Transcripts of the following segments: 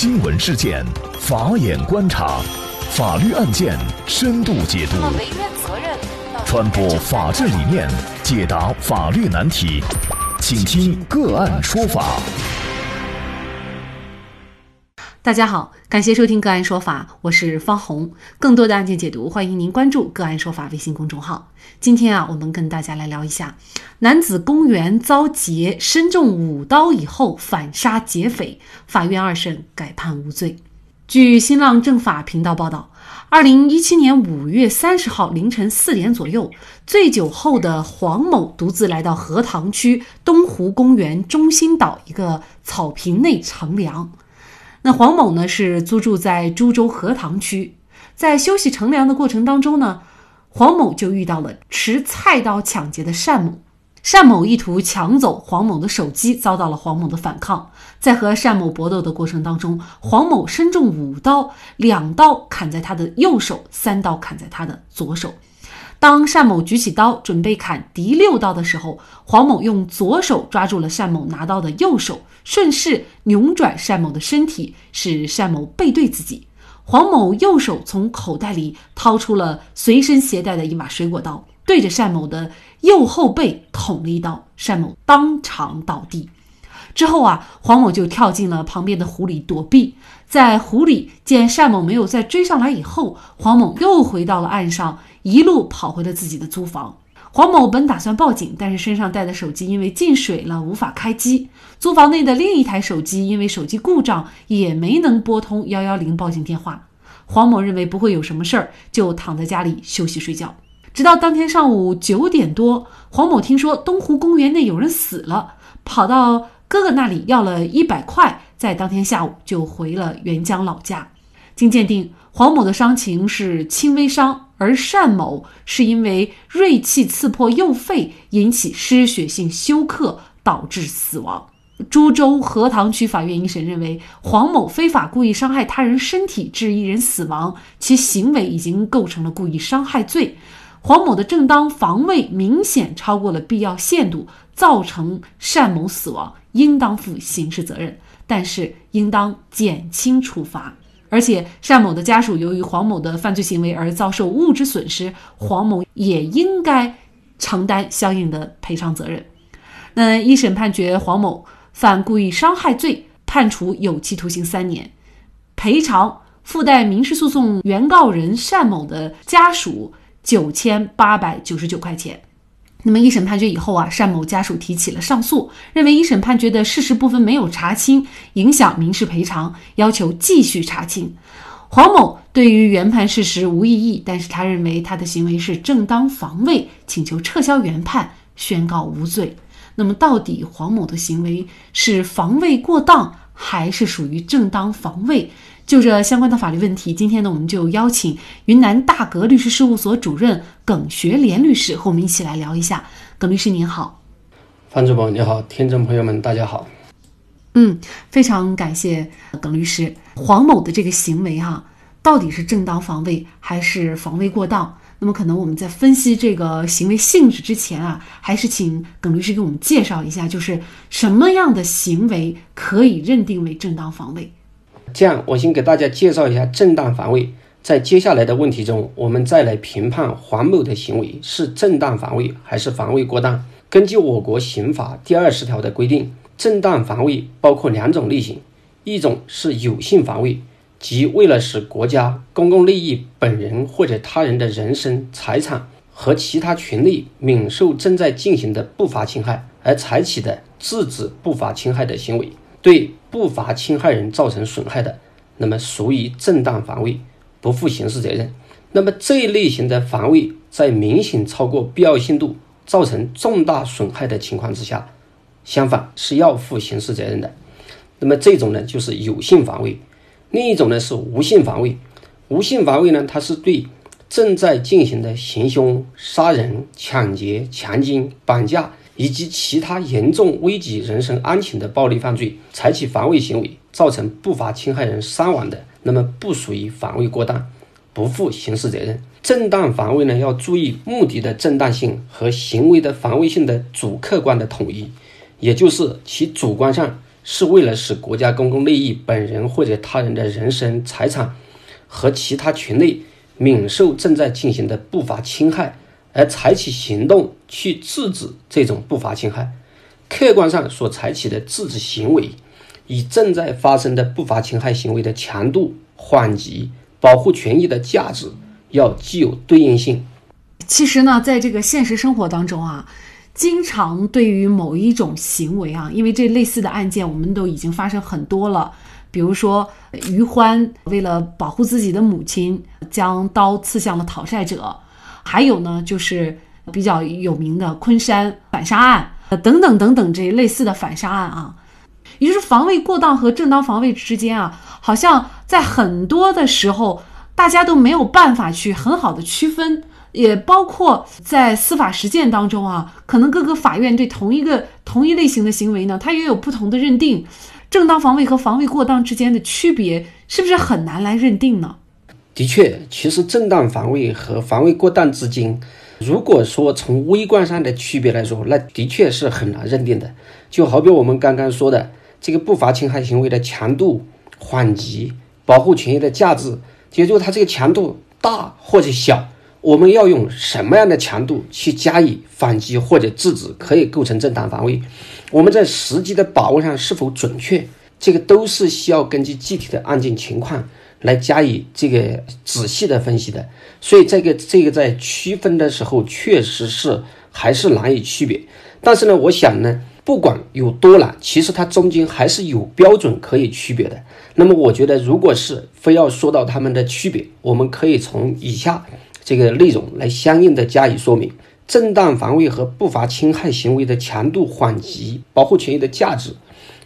新闻事件，法眼观察，法律案件深度解读，传播法治理念，解答法律难题，请听个案说法。大家好，感谢收听个案说法，我是方红。更多的案件解读，欢迎您关注个案说法微信公众号。今天啊，我们跟大家来聊一下，男子公园遭劫，身中五刀以后反杀劫匪，法院二审改判无罪。据新浪政法频道报道，二零一七年五月三十号凌晨四点左右，醉酒后的黄某独自来到荷塘区东湖公园中心岛一个草坪内乘凉。那黄某呢是租住在株洲荷塘区，在休息乘凉的过程当中呢，黄某就遇到了持菜刀抢劫的单某。单某意图抢走黄某的手机，遭到了黄某的反抗。在和单某搏斗的过程当中，黄某身中五刀，两刀砍在他的右手，三刀砍在他的左手。当单某举起刀准备砍第六刀的时候，黄某用左手抓住了单某拿刀的右手，顺势扭转单某的身体，使单某背对自己。黄某右手从口袋里掏出了随身携带的一把水果刀，对着单某的右后背捅了一刀，单某当场倒地。之后啊，黄某就跳进了旁边的湖里躲避。在湖里见单某没有再追上来以后，黄某又回到了岸上。一路跑回了自己的租房。黄某本打算报警，但是身上带的手机因为进水了，无法开机。租房内的另一台手机因为手机故障，也没能拨通幺幺零报警电话。黄某认为不会有什么事儿，就躺在家里休息睡觉。直到当天上午九点多，黄某听说东湖公园内有人死了，跑到哥哥那里要了一百块，在当天下午就回了沅江老家。经鉴定，黄某的伤情是轻微伤。而单某是因为锐器刺破右肺，引起失血性休克，导致死亡。株洲荷塘区法院一审认为，黄某非法故意伤害他人身体致一人死亡，其行为已经构成了故意伤害罪。黄某的正当防卫明显超过了必要限度，造成单某死亡，应当负刑事责任，但是应当减轻处罚。而且单某的家属由于黄某的犯罪行为而遭受物质损失，黄某也应该承担相应的赔偿责任。那一审判决黄某犯故意伤害罪，判处有期徒刑三年，赔偿附带民事诉讼原告人单某的家属九千八百九十九块钱。那么一审判决以后啊，单某家属提起了上诉，认为一审判决的事实部分没有查清，影响民事赔偿，要求继续查清。黄某对于原判事实无异议，但是他认为他的行为是正当防卫，请求撤销原判，宣告无罪。那么到底黄某的行为是防卫过当，还是属于正当防卫？就这相关的法律问题，今天呢，我们就邀请云南大格律师事务所主任耿学莲律师和我们一起来聊一下。耿律师您好，范主播你好，听众朋友们大家好。嗯，非常感谢耿律师。黄某的这个行为哈，到底是正当防卫还是防卫过当？那么可能我们在分析这个行为性质之前啊，还是请耿律师给我们介绍一下，就是什么样的行为可以认定为正当防卫？这样，我先给大家介绍一下正当防卫。在接下来的问题中，我们再来评判黄某的行为是正当防卫还是防卫过当。根据我国刑法第二十条的规定，正当防卫包括两种类型：一种是有性防卫，即为了使国家、公共利益、本人或者他人的人身、财产和其他权利免受正在进行的不法侵害而采取的制止不法侵害的行为。对不法侵害人造成损害的，那么属于正当防卫，不负刑事责任。那么这一类型的防卫，在明显超过必要限度，造成重大损害的情况之下，相反是要负刑事责任的。那么这种呢，就是有性防卫。另一种呢是无性防卫。无性防卫呢，它是对正在进行的行凶、杀人、抢劫、强奸、绑架。以及其他严重危及人身安全的暴力犯罪，采取防卫行为造成不法侵害人伤亡的，那么不属于防卫过当，不负刑事责任。正当防卫呢，要注意目的的正当性和行为的防卫性的主客观的统一，也就是其主观上是为了使国家公共利益、本人或者他人的人身、财产和其他权利免受正在进行的不法侵害，而采取行动去制止这种不法侵害。客观上所采取的制止行为，与正在发生的不法侵害行为的强度、缓急、保护权益的价值要具有对应性。其实呢，在这个现实生活当中啊，经常对于某一种行为啊，因为这类似的案件我们都已经发生很多了。比如说，于欢为了保护自己的母亲，将刀刺向了讨债者；还有呢，就是比较有名的昆山反杀案，呃等等等等这类似的反杀案啊。也就是防卫过当和正当防卫之间啊，好像在很多的时候，大家都没有办法去很好的区分。也包括在司法实践当中啊，可能各个法院对同一个同一类型的行为呢，它也有不同的认定。正当防卫和防卫过当之间的区别，是不是很难来认定呢？的确，其实正当防卫和防卫过当之间，如果说从微观上的区别来说，那的确是很难认定的。就好比我们刚刚说的这个不法侵害行为的强度、缓急、保护权益的价值，也就是它这个强度大或者小。我们要用什么样的强度去加以反击或者制止，可以构成正当防卫？我们在实际的把握上是否准确？这个都是需要根据具体的案件情况来加以这个仔细的分析的。所以，这个这个在区分的时候，确实是还是难以区别。但是呢，我想呢，不管有多难，其实它中间还是有标准可以区别的。那么，我觉得，如果是非要说到它们的区别，我们可以从以下。这个内容来相应的加以说明，正当防卫和不法侵害行为的强度、缓急、保护权益的价值，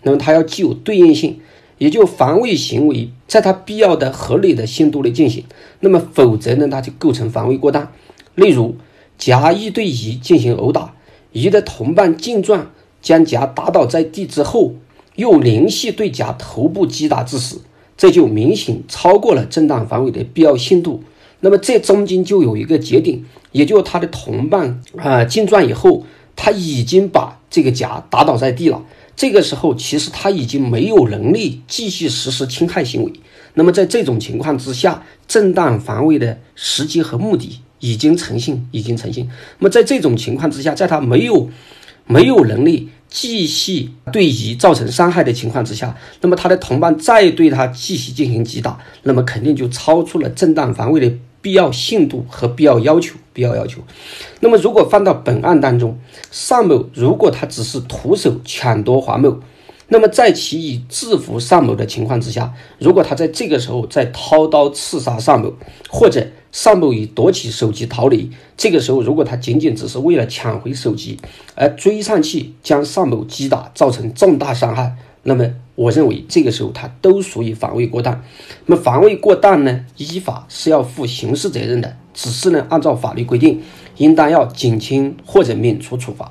那么它要具有对应性，也就防卫行为在它必要的、合理的限度内进行，那么否则呢，它就构成防卫过当。例如，甲乙对乙进行殴打，乙的同伴进撞，将甲打倒在地之后，又连续对甲头部击打致死，这就明显超过了正当防卫的必要限度。那么这中间就有一个节点，也就是他的同伴啊进撞以后，他已经把这个甲打倒在地了。这个时候，其实他已经没有能力继续实施侵害行为。那么在这种情况之下，正当防卫的时机和目的已经成型，已经成型。那么在这种情况之下，在他没有没有能力继续对乙造成伤害的情况之下，那么他的同伴再对他继续进行击打，那么肯定就超出了正当防卫的。必要限度和必要要求，必要要求。那么，如果放到本案当中，尚某如果他只是徒手抢夺黄某，那么在其以制服尚某的情况之下，如果他在这个时候再掏刀刺杀尚某，或者尚某已夺起手机逃离，这个时候如果他仅仅只是为了抢回手机而追上去将尚某击打，造成重大伤害，那么。我认为这个时候他都属于防卫过当。那么防卫过当呢，依法是要负刑事责任的。只是呢，按照法律规定，应当要减轻或者免除处罚。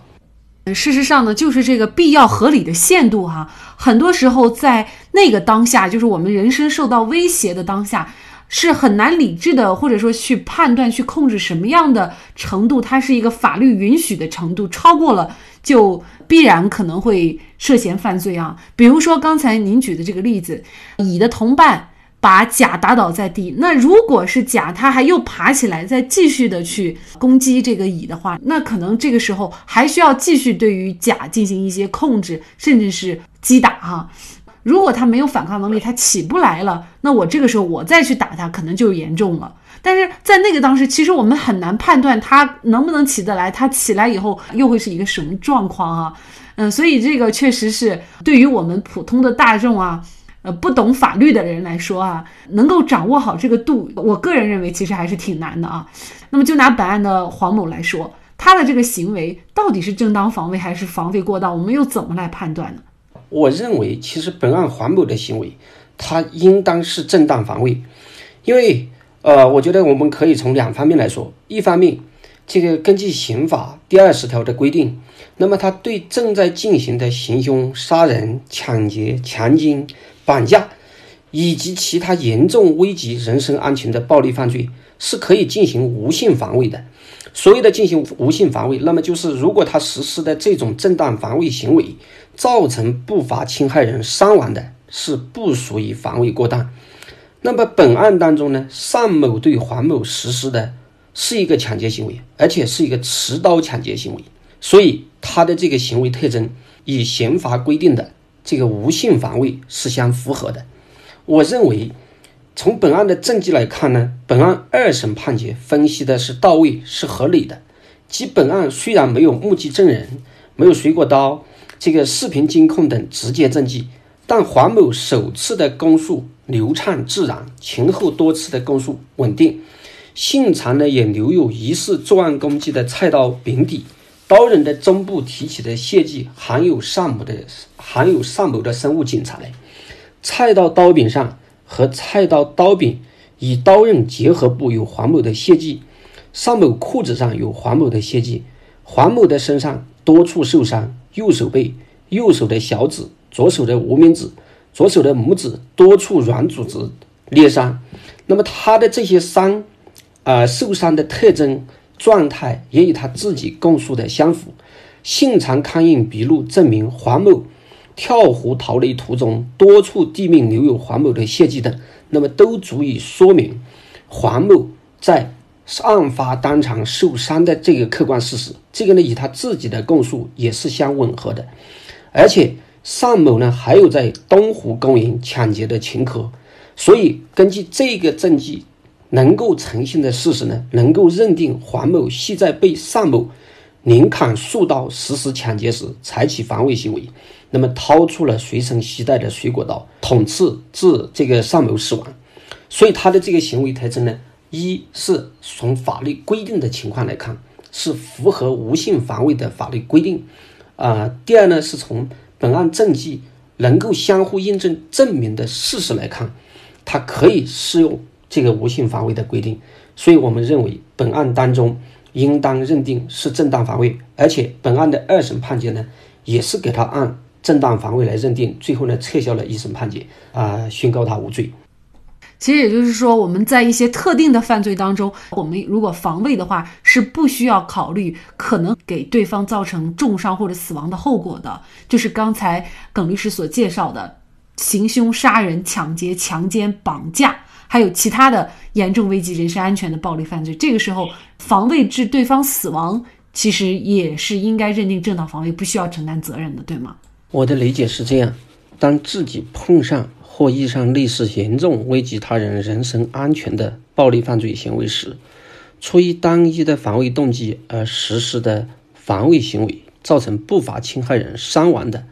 事实上呢，就是这个必要合理的限度哈。很多时候在那个当下，就是我们人身受到威胁的当下，是很难理智的，或者说去判断、去控制什么样的程度，它是一个法律允许的程度，超过了就。必然可能会涉嫌犯罪啊！比如说刚才您举的这个例子，乙的同伴把甲打倒在地，那如果是甲，他还又爬起来再继续的去攻击这个乙的话，那可能这个时候还需要继续对于甲进行一些控制，甚至是击打哈。如果他没有反抗能力，他起不来了，那我这个时候我再去打他，可能就严重了。但是在那个当时，其实我们很难判断他能不能起得来，他起来以后又会是一个什么状况啊？嗯，所以这个确实是对于我们普通的大众啊，呃，不懂法律的人来说啊，能够掌握好这个度，我个人认为其实还是挺难的啊。那么就拿本案的黄某来说，他的这个行为到底是正当防卫还是防卫过当，我们又怎么来判断呢？我认为，其实本案黄某的行为，他应当是正当防卫，因为。呃，我觉得我们可以从两方面来说。一方面，这个根据刑法第二十条的规定，那么他对正在进行的行凶、杀人、抢劫、强奸、绑架以及其他严重危及人身安全的暴力犯罪，是可以进行无性防卫的。所谓的进行无性防卫，那么就是如果他实施的这种正当防卫行为，造成不法侵害人伤亡的，是不属于防卫过当。那么本案当中呢，尚某对黄某实施的是一个抢劫行为，而且是一个持刀抢劫行为，所以他的这个行为特征与刑法规定的这个无性防卫是相符合的。我认为，从本案的证据来看呢，本案二审判决分析的是到位，是合理的。即本案虽然没有目击证人，没有水果刀、这个视频监控等直接证据。但黄某首次的供述流畅自然，前后多次的供述稳定，现场呢也留有疑似作案工具的菜刀柄底，刀刃的中部提起的血迹含有尚某的含有尚某的生物检材，菜刀刀柄上和菜刀刀柄与刀刃结合部有黄某的血迹，尚某裤子上有黄某的血迹，黄某的身上多处受伤，右手背、右手的小指。左手的无名指、左手的拇指多处软组织裂伤，那么他的这些伤，啊，受伤的特征状态也与他自己供述的相符。现场勘验笔录证明，黄某跳湖逃离途中多处地面留有黄某的血迹等，那么都足以说明黄某在是案发当场受伤的这个客观事实。这个呢，与他自己的供述也是相吻合的，而且。尚某呢还有在东湖公园抢劫的前科，所以根据这个证据能够呈现的事实呢，能够认定黄某系在被尚某连砍数刀实施抢劫时采取防卫行为，那么掏出了随身携带的水果刀捅刺致这个尚某死亡，所以他的这个行为特征呢，一是从法律规定的情况来看是符合无性防卫的法律规定，啊，第二呢是从。本案证据能够相互印证证明的事实来看，它可以适用这个无性防卫的规定，所以我们认为本案当中应当认定是正当防卫，而且本案的二审判决呢也是给他按正当防卫来认定，最后呢撤销了一审判决，啊，宣告他无罪。其实也就是说，我们在一些特定的犯罪当中，我们如果防卫的话，是不需要考虑可能给对方造成重伤或者死亡的后果的。就是刚才耿律师所介绍的行凶、杀人、抢劫、强奸、绑架，还有其他的严重危及人身安全的暴力犯罪。这个时候，防卫致对方死亡，其实也是应该认定正当防卫，不需要承担责任的，对吗？我的理解是这样：当自己碰上。或遇上类似严重危及他人人身安全的暴力犯罪行为时，出于单一的防卫动机而实施的防卫行为，造成不法侵害人伤亡的，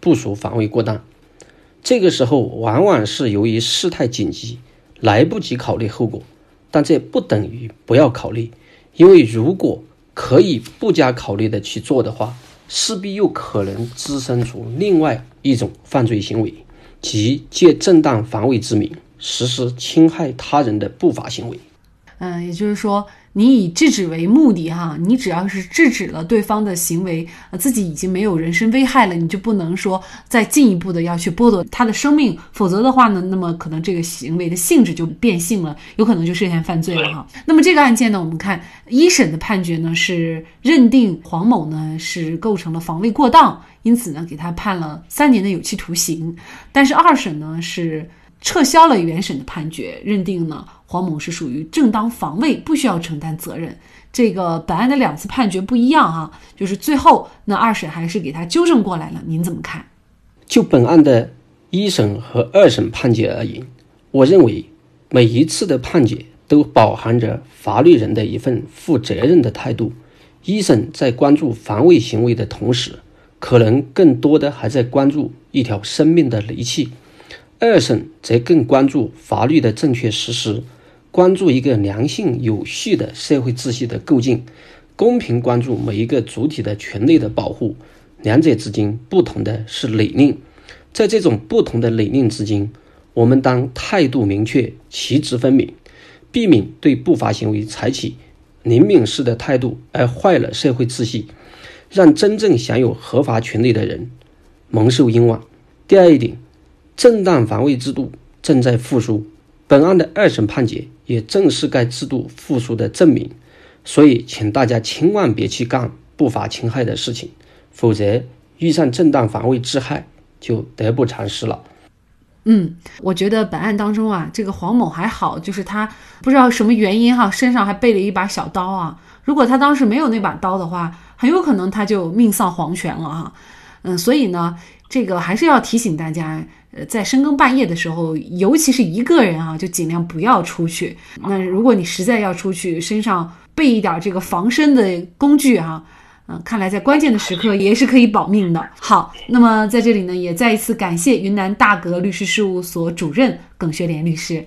不属防卫过当。这个时候往往是由于事态紧急，来不及考虑后果，但这不等于不要考虑，因为如果可以不加考虑的去做的话，势必又可能滋生出另外一种犯罪行为。即借正当防卫之名实施侵害他人的不法行为。嗯，也就是说，你以制止为目的，哈，你只要是制止了对方的行为，呃，自己已经没有人身危害了，你就不能说再进一步的要去剥夺他的生命，否则的话呢，那么可能这个行为的性质就变性了，有可能就涉嫌犯罪了，哈。那么这个案件呢，我们看一审的判决呢是认定黄某呢是构成了防卫过当。因此呢，给他判了三年的有期徒刑。但是二审呢是撤销了原审的判决，认定呢黄某是属于正当防卫，不需要承担责任。这个本案的两次判决不一样哈，就是最后那二审还是给他纠正过来了。您怎么看？就本案的一审和二审判决而言，我认为每一次的判决都饱含着法律人的一份负责任的态度。一审在关注防卫行为的同时，可能更多的还在关注一条生命的离弃，二审则更关注法律的正确实施，关注一个良性有序的社会秩序的构建，公平关注每一个主体的权利的保护。两者之间不同的是理念，在这种不同的理念之间，我们当态度明确，旗帜分明，避免对不法行为采取怜悯式的态度，而坏了社会秩序。让真正享有合法权利的人蒙受冤枉。第二一点，正当防卫制度正在复苏，本案的二审判决也正是该制度复苏的证明。所以，请大家千万别去干不法侵害的事情，否则遇上正当防卫之害，就得不偿失了。嗯，我觉得本案当中啊，这个黄某还好，就是他不知道什么原因哈，身上还背了一把小刀啊。如果他当时没有那把刀的话，很有可能他就命丧黄泉了哈。嗯，所以呢，这个还是要提醒大家，呃，在深更半夜的时候，尤其是一个人啊，就尽量不要出去。那如果你实在要出去，身上备一点这个防身的工具啊。嗯，看来在关键的时刻也是可以保命的。好，那么在这里呢，也再一次感谢云南大格律师事务所主任耿学莲律师。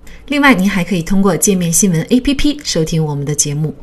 另外，您还可以通过界面新闻 APP 收听我们的节目。